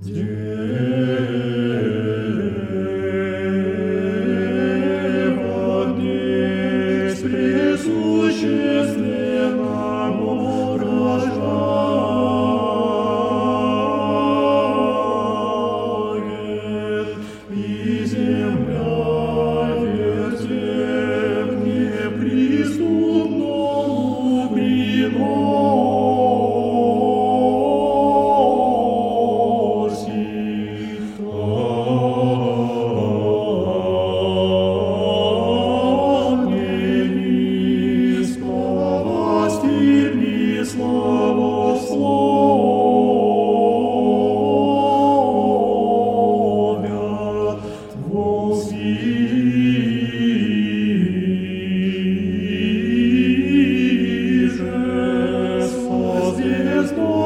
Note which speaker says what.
Speaker 1: Deus, there's no